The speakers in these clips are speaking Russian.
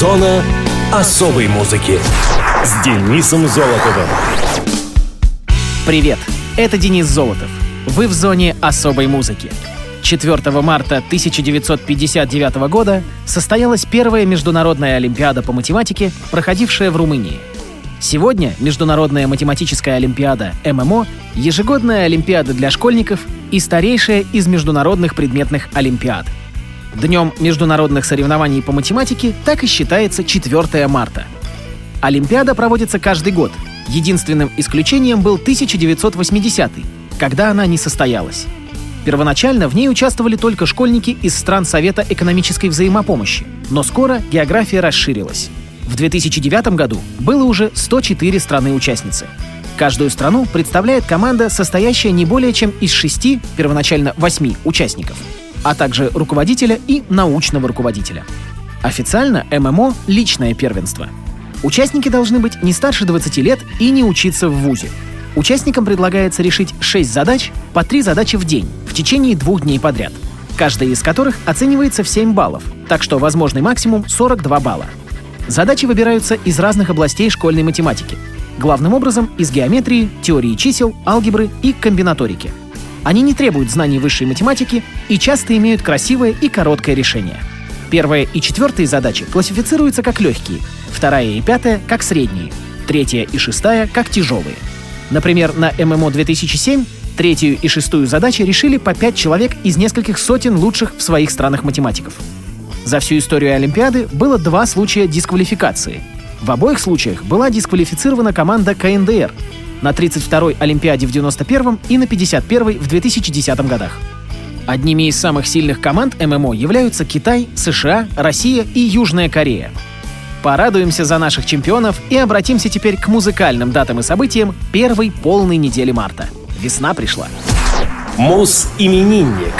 Зона особой музыки с Денисом Золотовым. Привет, это Денис Золотов. Вы в зоне особой музыки. 4 марта 1959 года состоялась первая международная олимпиада по математике, проходившая в Румынии. Сегодня Международная математическая олимпиада ММО – ежегодная олимпиада для школьников и старейшая из международных предметных олимпиад. Днем международных соревнований по математике так и считается 4 марта. Олимпиада проводится каждый год. Единственным исключением был 1980 когда она не состоялась. Первоначально в ней участвовали только школьники из стран Совета экономической взаимопомощи, но скоро география расширилась. В 2009 году было уже 104 страны-участницы. Каждую страну представляет команда, состоящая не более чем из шести, первоначально восьми участников, а также руководителя и научного руководителя. Официально ММО — личное первенство. Участники должны быть не старше 20 лет и не учиться в ВУЗе. Участникам предлагается решить 6 задач по 3 задачи в день в течение двух дней подряд, каждая из которых оценивается в 7 баллов, так что возможный максимум 42 балла. Задачи выбираются из разных областей школьной математики. Главным образом из геометрии, теории чисел, алгебры и комбинаторики. Они не требуют знаний высшей математики и часто имеют красивое и короткое решение. Первая и четвертая задачи классифицируются как легкие, вторая и пятая — как средние, третья и шестая — как тяжелые. Например, на ММО 2007 третью и шестую задачи решили по пять человек из нескольких сотен лучших в своих странах математиков. За всю историю Олимпиады было два случая дисквалификации. В обоих случаях была дисквалифицирована команда КНДР на 32-й Олимпиаде в 91 и на 51-й в 2010 годах. Одними из самых сильных команд ММО являются Китай, США, Россия и Южная Корея — Порадуемся за наших чемпионов и обратимся теперь к музыкальным датам и событиям первой полной недели марта. Весна пришла. Мус-именинник.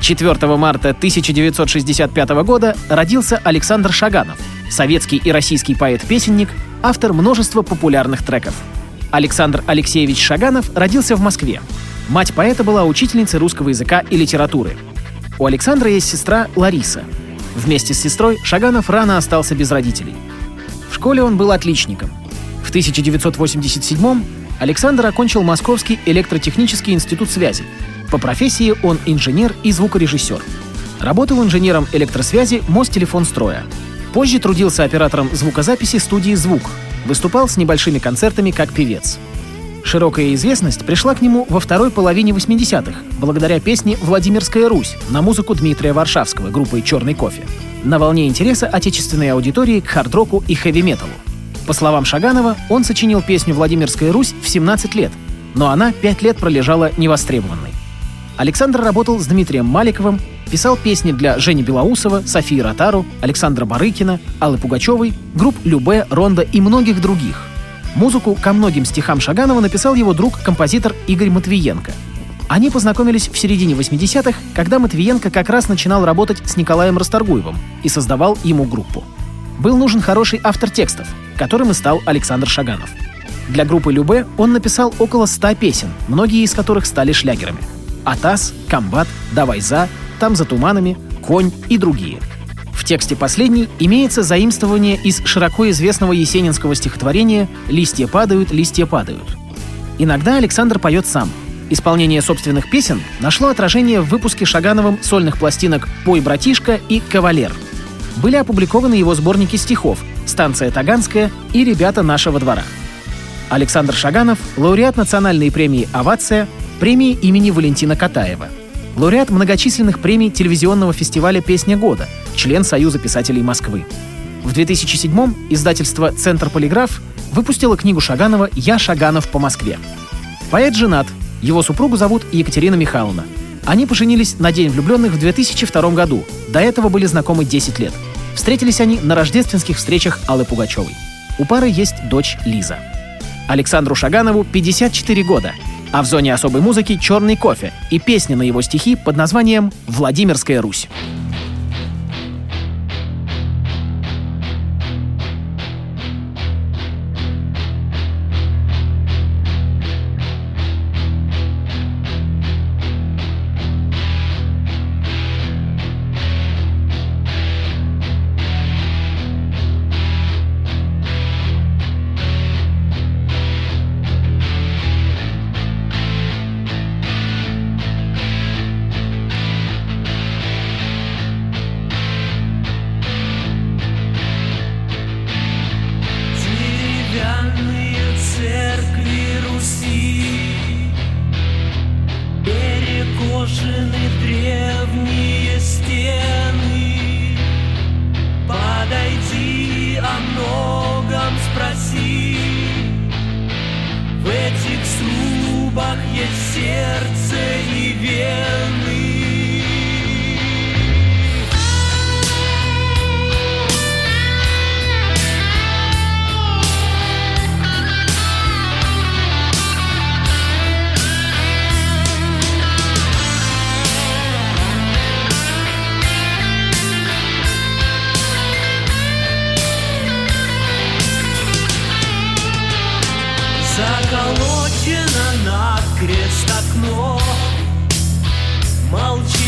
4 марта 1965 года родился Александр Шаганов, советский и российский поэт-песенник, автор множества популярных треков. Александр Алексеевич Шаганов родился в Москве. Мать поэта была учительницей русского языка и литературы. У Александра есть сестра Лариса, Вместе с сестрой Шаганов рано остался без родителей. В школе он был отличником. В 1987-м Александр окончил Московский электротехнический институт связи. По профессии он инженер и звукорежиссер. Работал инженером электросвязи Мостелефонстроя. Позже трудился оператором звукозаписи студии «Звук». Выступал с небольшими концертами как певец. Широкая известность пришла к нему во второй половине 80-х, благодаря песне «Владимирская Русь» на музыку Дмитрия Варшавского группой «Черный кофе». На волне интереса отечественной аудитории к хард-року и хэви-металу. По словам Шаганова, он сочинил песню «Владимирская Русь» в 17 лет, но она пять лет пролежала невостребованной. Александр работал с Дмитрием Маликовым, писал песни для Жени Белоусова, Софии Ротару, Александра Барыкина, Аллы Пугачевой, групп Любе, Ронда и многих других – Музыку ко многим стихам Шаганова написал его друг-композитор Игорь Матвиенко. Они познакомились в середине 80-х, когда Матвиенко как раз начинал работать с Николаем Расторгуевым и создавал ему группу. Был нужен хороший автор текстов, которым и стал Александр Шаганов. Для группы Любе он написал около 100 песен, многие из которых стали шлягерами. «Атас», «Комбат», «Давай за», «Там за туманами», «Конь» и другие – в тексте последней имеется заимствование из широко известного есенинского стихотворения «Листья падают, листья падают». Иногда Александр поет сам. Исполнение собственных песен нашло отражение в выпуске Шагановым сольных пластинок «Пой, братишка» и «Кавалер». Были опубликованы его сборники стихов «Станция Таганская» и «Ребята нашего двора». Александр Шаганов – лауреат национальной премии «Овация», премии имени Валентина Катаева – лауреат многочисленных премий телевизионного фестиваля «Песня года», член Союза писателей Москвы. В 2007-м издательство «Центр Полиграф» выпустило книгу Шаганова «Я Шаганов по Москве». Поэт женат, его супругу зовут Екатерина Михайловна. Они поженились на День влюбленных в 2002 году, до этого были знакомы 10 лет. Встретились они на рождественских встречах Аллы Пугачевой. У пары есть дочь Лиза. Александру Шаганову 54 года, а в зоне особой музыки «Черный кофе» и песня на его стихи под названием «Владимирская Русь». Заколочено на крест окно. Молчаливо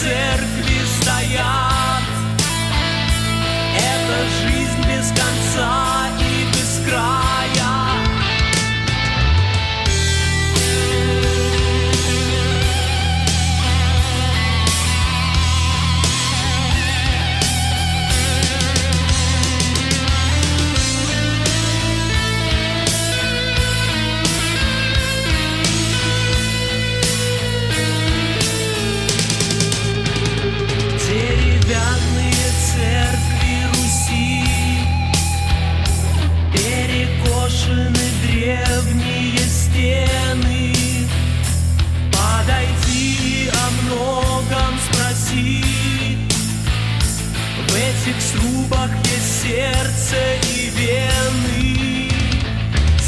церкви стоят. Это жизнь без конца этих срубах есть сердце и вены.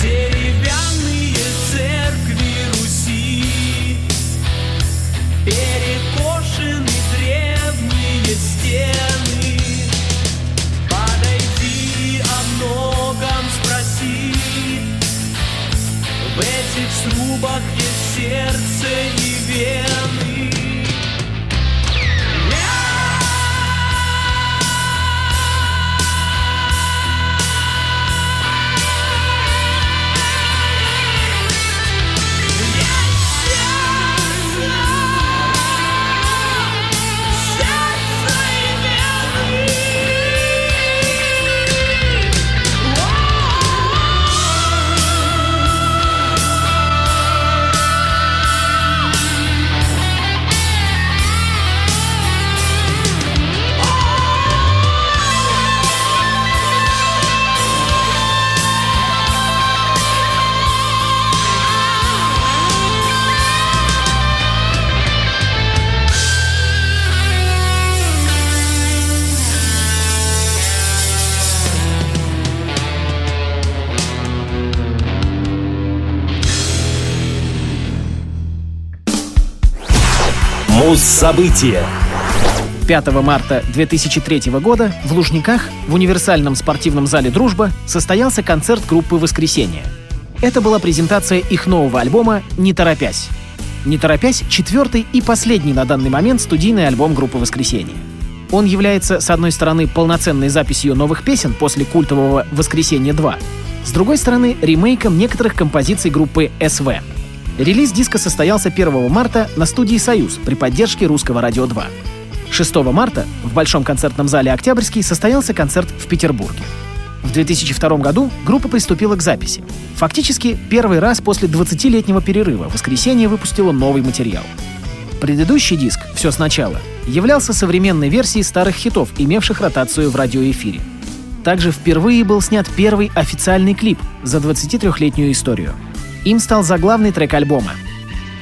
Деревянные церкви Руси. Перекошены древние стены. Подойди о многом спроси. В этих срубах есть сердце и вены Муз-события. 5 марта 2003 года в Лужниках в универсальном спортивном зале «Дружба» состоялся концерт группы «Воскресенье». Это была презентация их нового альбома «Не торопясь». «Не торопясь» — четвертый и последний на данный момент студийный альбом группы «Воскресенье». Он является, с одной стороны, полноценной записью новых песен после культового «Воскресенье 2», с другой стороны, ремейком некоторых композиций группы «СВ». Релиз диска состоялся 1 марта на студии «Союз» при поддержке Русского радио 2. 6 марта в Большом концертном зале «Октябрьский» состоялся концерт в Петербурге. В 2002 году группа приступила к записи. Фактически, первый раз после 20-летнего перерыва «Воскресенье» выпустило новый материал. Предыдущий диск «Все сначала» являлся современной версией старых хитов, имевших ротацию в радиоэфире. Также впервые был снят первый официальный клип за 23-летнюю историю. Им стал заглавный трек альбома.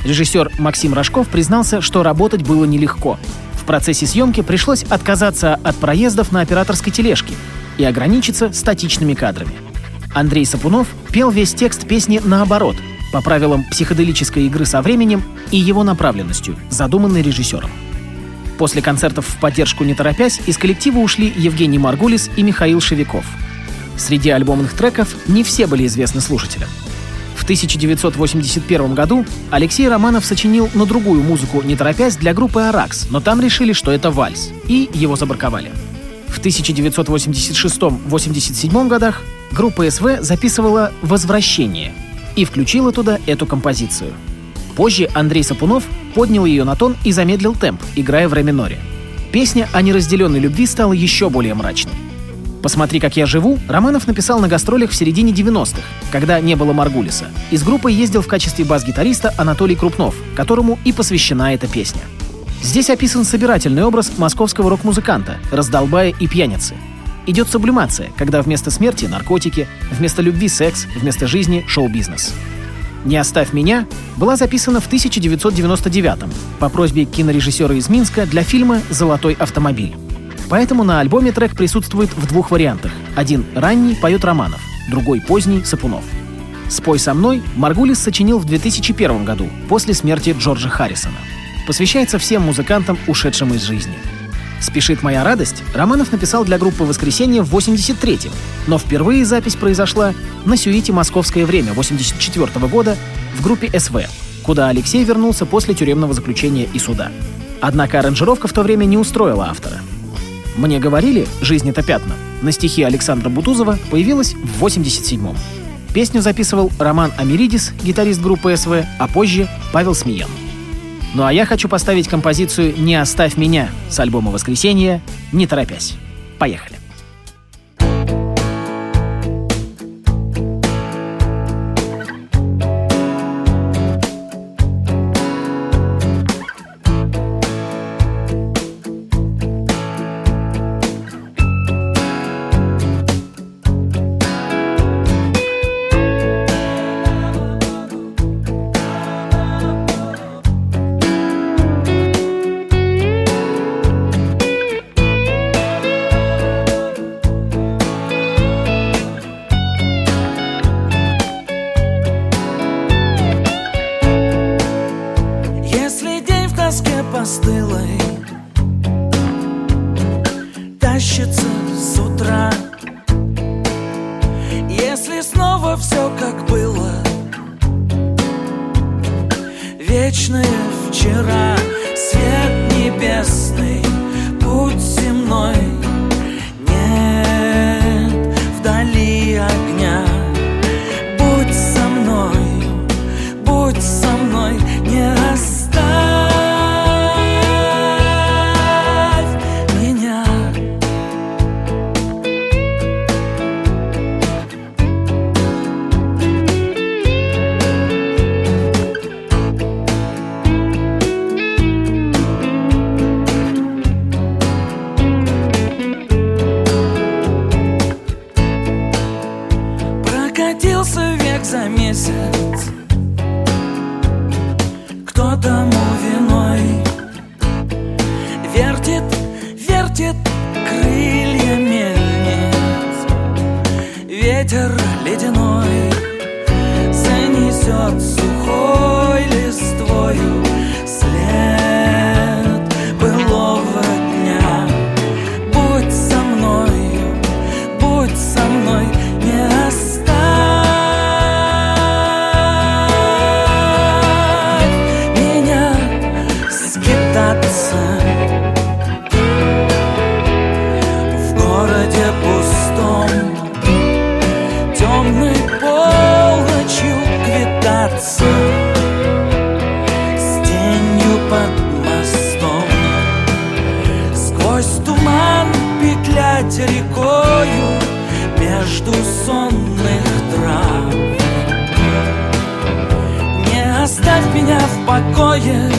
Режиссер Максим Рожков признался, что работать было нелегко. В процессе съемки пришлось отказаться от проездов на операторской тележке и ограничиться статичными кадрами. Андрей Сапунов пел весь текст песни наоборот, по правилам психоделической игры со временем и его направленностью, задуманной режиссером. После концертов в поддержку «Не торопясь» из коллектива ушли Евгений Маргулис и Михаил Шевиков. Среди альбомных треков не все были известны слушателям. В 1981 году Алексей Романов сочинил на другую музыку «Не торопясь» для группы «Аракс», но там решили, что это вальс, и его забраковали. В 1986-87 годах группа СВ записывала «Возвращение» и включила туда эту композицию – Позже Андрей Сапунов поднял ее на тон и замедлил темп, играя в ре миноре. Песня о неразделенной любви стала еще более мрачной. «Посмотри, как я живу» Романов написал на гастролях в середине 90-х, когда не было Маргулиса. Из группы ездил в качестве бас-гитариста Анатолий Крупнов, которому и посвящена эта песня. Здесь описан собирательный образ московского рок-музыканта, раздолбая и пьяницы. Идет сублимация, когда вместо смерти — наркотики, вместо любви — секс, вместо жизни — шоу-бизнес. «Не оставь меня» была записана в 1999 по просьбе кинорежиссера из Минска для фильма «Золотой автомобиль». Поэтому на альбоме трек присутствует в двух вариантах. Один ранний поет Романов, другой поздний Сапунов. «Спой со мной» Маргулис сочинил в 2001 году, после смерти Джорджа Харрисона. Посвящается всем музыкантам, ушедшим из жизни – «Спешит моя радость» Романов написал для группы «Воскресенье» в 83-м, но впервые запись произошла на сюите «Московское время» 84 -го года в группе «СВ», куда Алексей вернулся после тюремного заключения и суда. Однако аранжировка в то время не устроила автора. «Мне говорили, жизнь это пятна» на стихи Александра Бутузова появилась в 87-м. Песню записывал Роман Амиридис, гитарист группы СВ, а позже Павел Смеян. Ну а я хочу поставить композицию «Не оставь меня» с альбома «Воскресенье», не торопясь. Поехали. Постылой. Тащится с утра. Если снова все как было. Вечное вчера. Свет небесный Век за месяц под мостом. Сквозь туман петлять рекою между сонных трав Не оставь меня в покое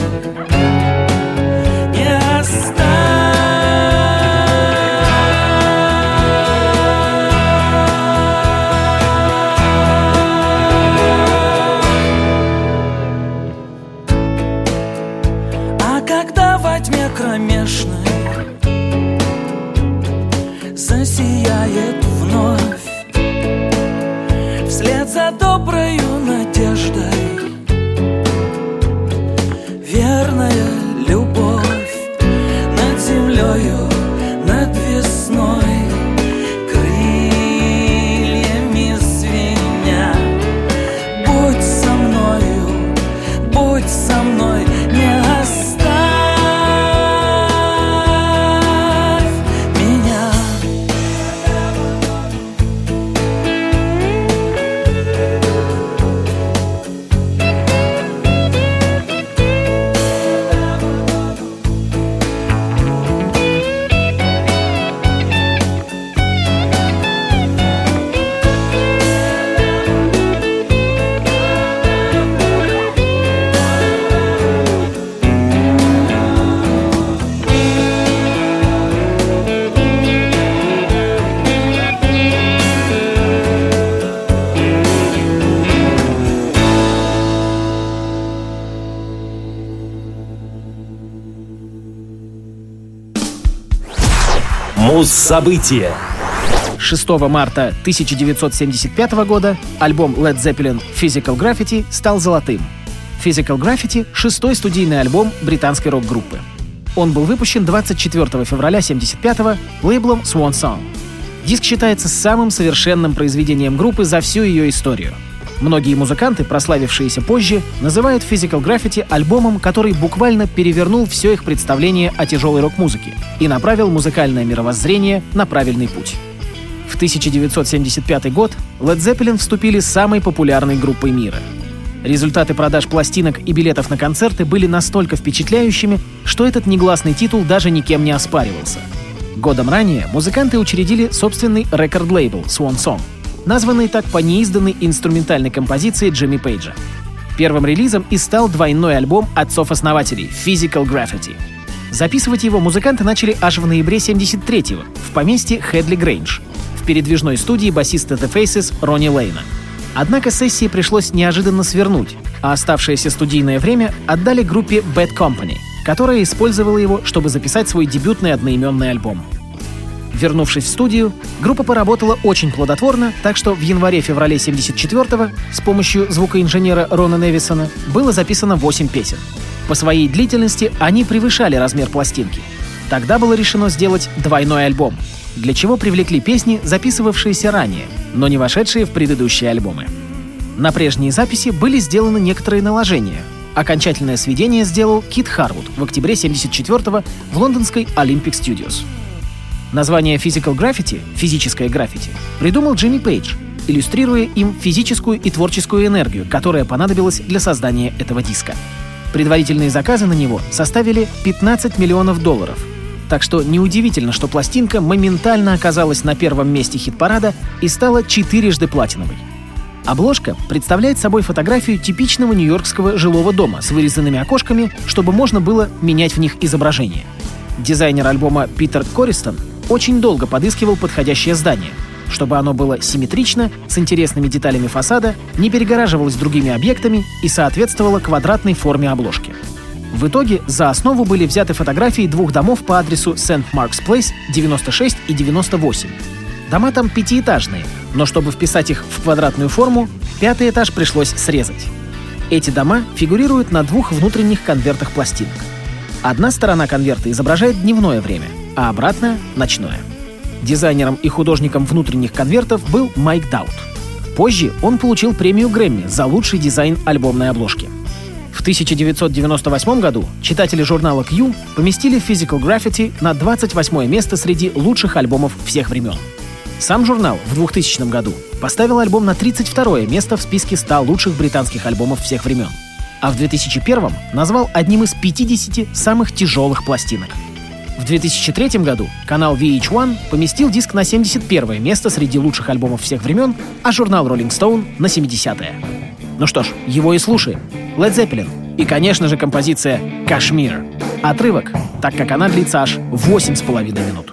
Муз-события. 6 марта 1975 года альбом Led Zeppelin Physical Graffiti стал золотым. Physical Graffiti — шестой студийный альбом британской рок-группы. Он был выпущен 24 февраля 1975 лейблом Swan Song. Диск считается самым совершенным произведением группы за всю ее историю. Многие музыканты, прославившиеся позже, называют Physical Graffiti альбомом, который буквально перевернул все их представление о тяжелой рок-музыке и направил музыкальное мировоззрение на правильный путь. В 1975 год Led Zeppelin вступили с самой популярной группой мира. Результаты продаж пластинок и билетов на концерты были настолько впечатляющими, что этот негласный титул даже никем не оспаривался. Годом ранее музыканты учредили собственный рекорд-лейбл Swan Song, названный так по неизданной инструментальной композиции Джимми Пейджа. Первым релизом и стал двойной альбом отцов-основателей Physical Graffiti. Записывать его музыканты начали аж в ноябре 73-го в поместье Хедли Грейндж в передвижной студии басиста The Faces Ронни Лейна. Однако сессии пришлось неожиданно свернуть, а оставшееся студийное время отдали группе Bad Company, которая использовала его, чтобы записать свой дебютный одноименный альбом. Вернувшись в студию, группа поработала очень плодотворно, так что в январе-феврале 74-го с помощью звукоинженера Рона Невисона было записано 8 песен. По своей длительности они превышали размер пластинки. Тогда было решено сделать двойной альбом, для чего привлекли песни, записывавшиеся ранее, но не вошедшие в предыдущие альбомы. На прежние записи были сделаны некоторые наложения. Окончательное сведение сделал Кит Харвуд в октябре 74-го в лондонской Olympic Studios. Название Physical Graffiti — физическое граффити — придумал Джимми Пейдж, иллюстрируя им физическую и творческую энергию, которая понадобилась для создания этого диска. Предварительные заказы на него составили 15 миллионов долларов. Так что неудивительно, что пластинка моментально оказалась на первом месте хит-парада и стала четырежды платиновой. Обложка представляет собой фотографию типичного нью-йоркского жилого дома с вырезанными окошками, чтобы можно было менять в них изображение. Дизайнер альбома Питер Користон очень долго подыскивал подходящее здание, чтобы оно было симметрично, с интересными деталями фасада, не перегораживалось другими объектами и соответствовало квадратной форме обложки. В итоге за основу были взяты фотографии двух домов по адресу Сент-Маркс Плейс 96 и 98. Дома там пятиэтажные, но чтобы вписать их в квадратную форму, пятый этаж пришлось срезать. Эти дома фигурируют на двух внутренних конвертах пластинок. Одна сторона конверта изображает дневное время, а обратная — ночное. Дизайнером и художником внутренних конвертов был Майк Даут. Позже он получил премию Грэмми за лучший дизайн альбомной обложки. В 1998 году читатели журнала Q поместили Physical Graffiti на 28 место среди лучших альбомов всех времен. Сам журнал в 2000 году поставил альбом на 32 место в списке 100 лучших британских альбомов всех времен, а в 2001 назвал одним из 50 самых тяжелых пластинок. В 2003 году канал VH1 поместил диск на 71 место среди лучших альбомов всех времен, а журнал Rolling Stone на 70-е. Ну что ж, его и слушаем. Led Zeppelin. И, конечно же, композиция «Кашмир». Отрывок, так как она длится аж 8,5 минут.